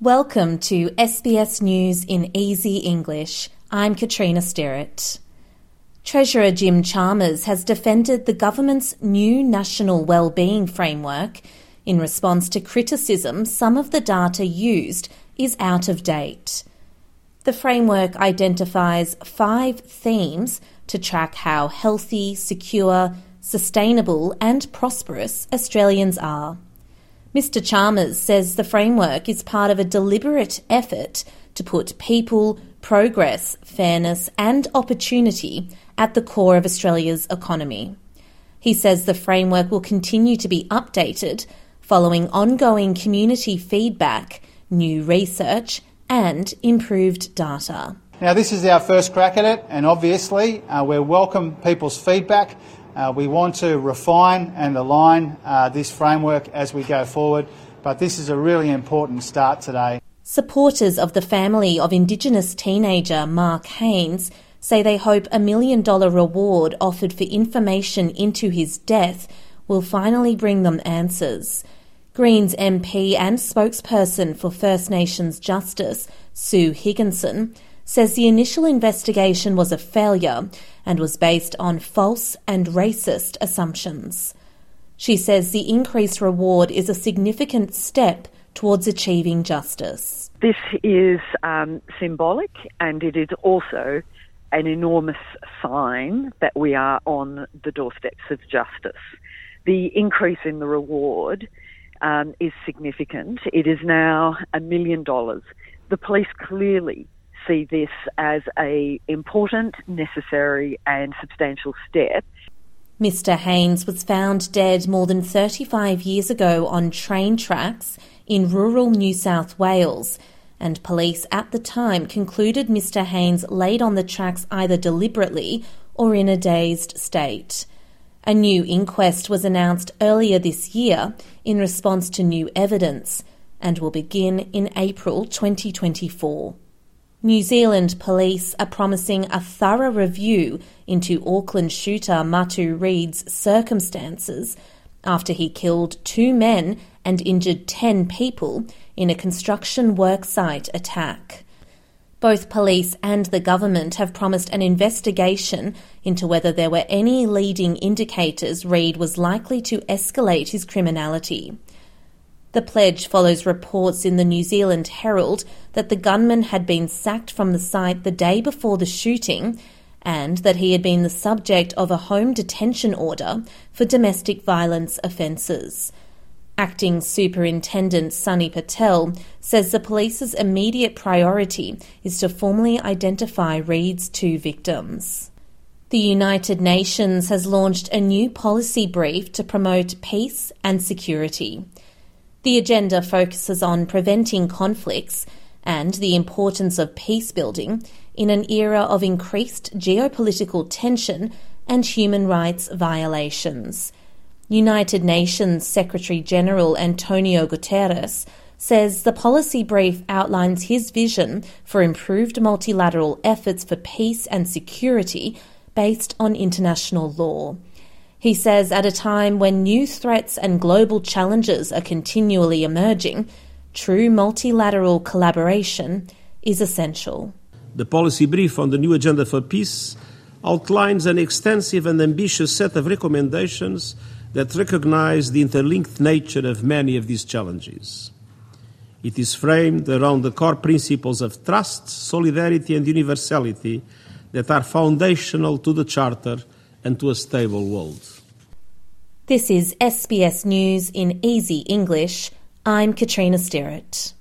Welcome to SBS News in Easy English. I'm Katrina Sterrett. Treasurer Jim Chalmers has defended the government's new national wellbeing framework in response to criticism some of the data used is out of date. The framework identifies five themes to track how healthy, secure, sustainable, and prosperous Australians are. Mr. Chalmers says the framework is part of a deliberate effort to put people, progress, fairness, and opportunity at the core of Australia's economy. He says the framework will continue to be updated following ongoing community feedback, new research, and improved data. Now, this is our first crack at it, and obviously, uh, we welcome people's feedback. Uh, we want to refine and align uh, this framework as we go forward, but this is a really important start today. Supporters of the family of Indigenous teenager Mark Haines say they hope a million dollar reward offered for information into his death will finally bring them answers. Greens MP and spokesperson for First Nations Justice, Sue Higginson, says the initial investigation was a failure and was based on false and racist assumptions. She says the increased reward is a significant step towards achieving justice. This is um, symbolic and it is also an enormous sign that we are on the doorsteps of justice. The increase in the reward um, is significant. It is now a million dollars. The police clearly see this as a important, necessary and substantial step. Mr Haines was found dead more than 35 years ago on train tracks in rural New South Wales, and police at the time concluded Mr Haines laid on the tracks either deliberately or in a dazed state. A new inquest was announced earlier this year in response to new evidence and will begin in April 2024. New Zealand police are promising a thorough review into Auckland shooter Matu Reid's circumstances after he killed two men and injured 10 people in a construction worksite attack. Both police and the government have promised an investigation into whether there were any leading indicators Reid was likely to escalate his criminality. The pledge follows reports in the New Zealand Herald that the gunman had been sacked from the site the day before the shooting and that he had been the subject of a home detention order for domestic violence offences. Acting Superintendent Sunny Patel says the police's immediate priority is to formally identify Reid's two victims. The United Nations has launched a new policy brief to promote peace and security. The agenda focuses on preventing conflicts and the importance of peace building in an era of increased geopolitical tension and human rights violations. United Nations Secretary General Antonio Guterres says the policy brief outlines his vision for improved multilateral efforts for peace and security based on international law. He says at a time when new threats and global challenges are continually emerging, true multilateral collaboration is essential. The policy brief on the new agenda for peace outlines an extensive and ambitious set of recommendations that recognize the interlinked nature of many of these challenges. It is framed around the core principles of trust, solidarity, and universality that are foundational to the Charter and to a stable world. This is SBS News in Easy English. I'm Katrina Sterrett.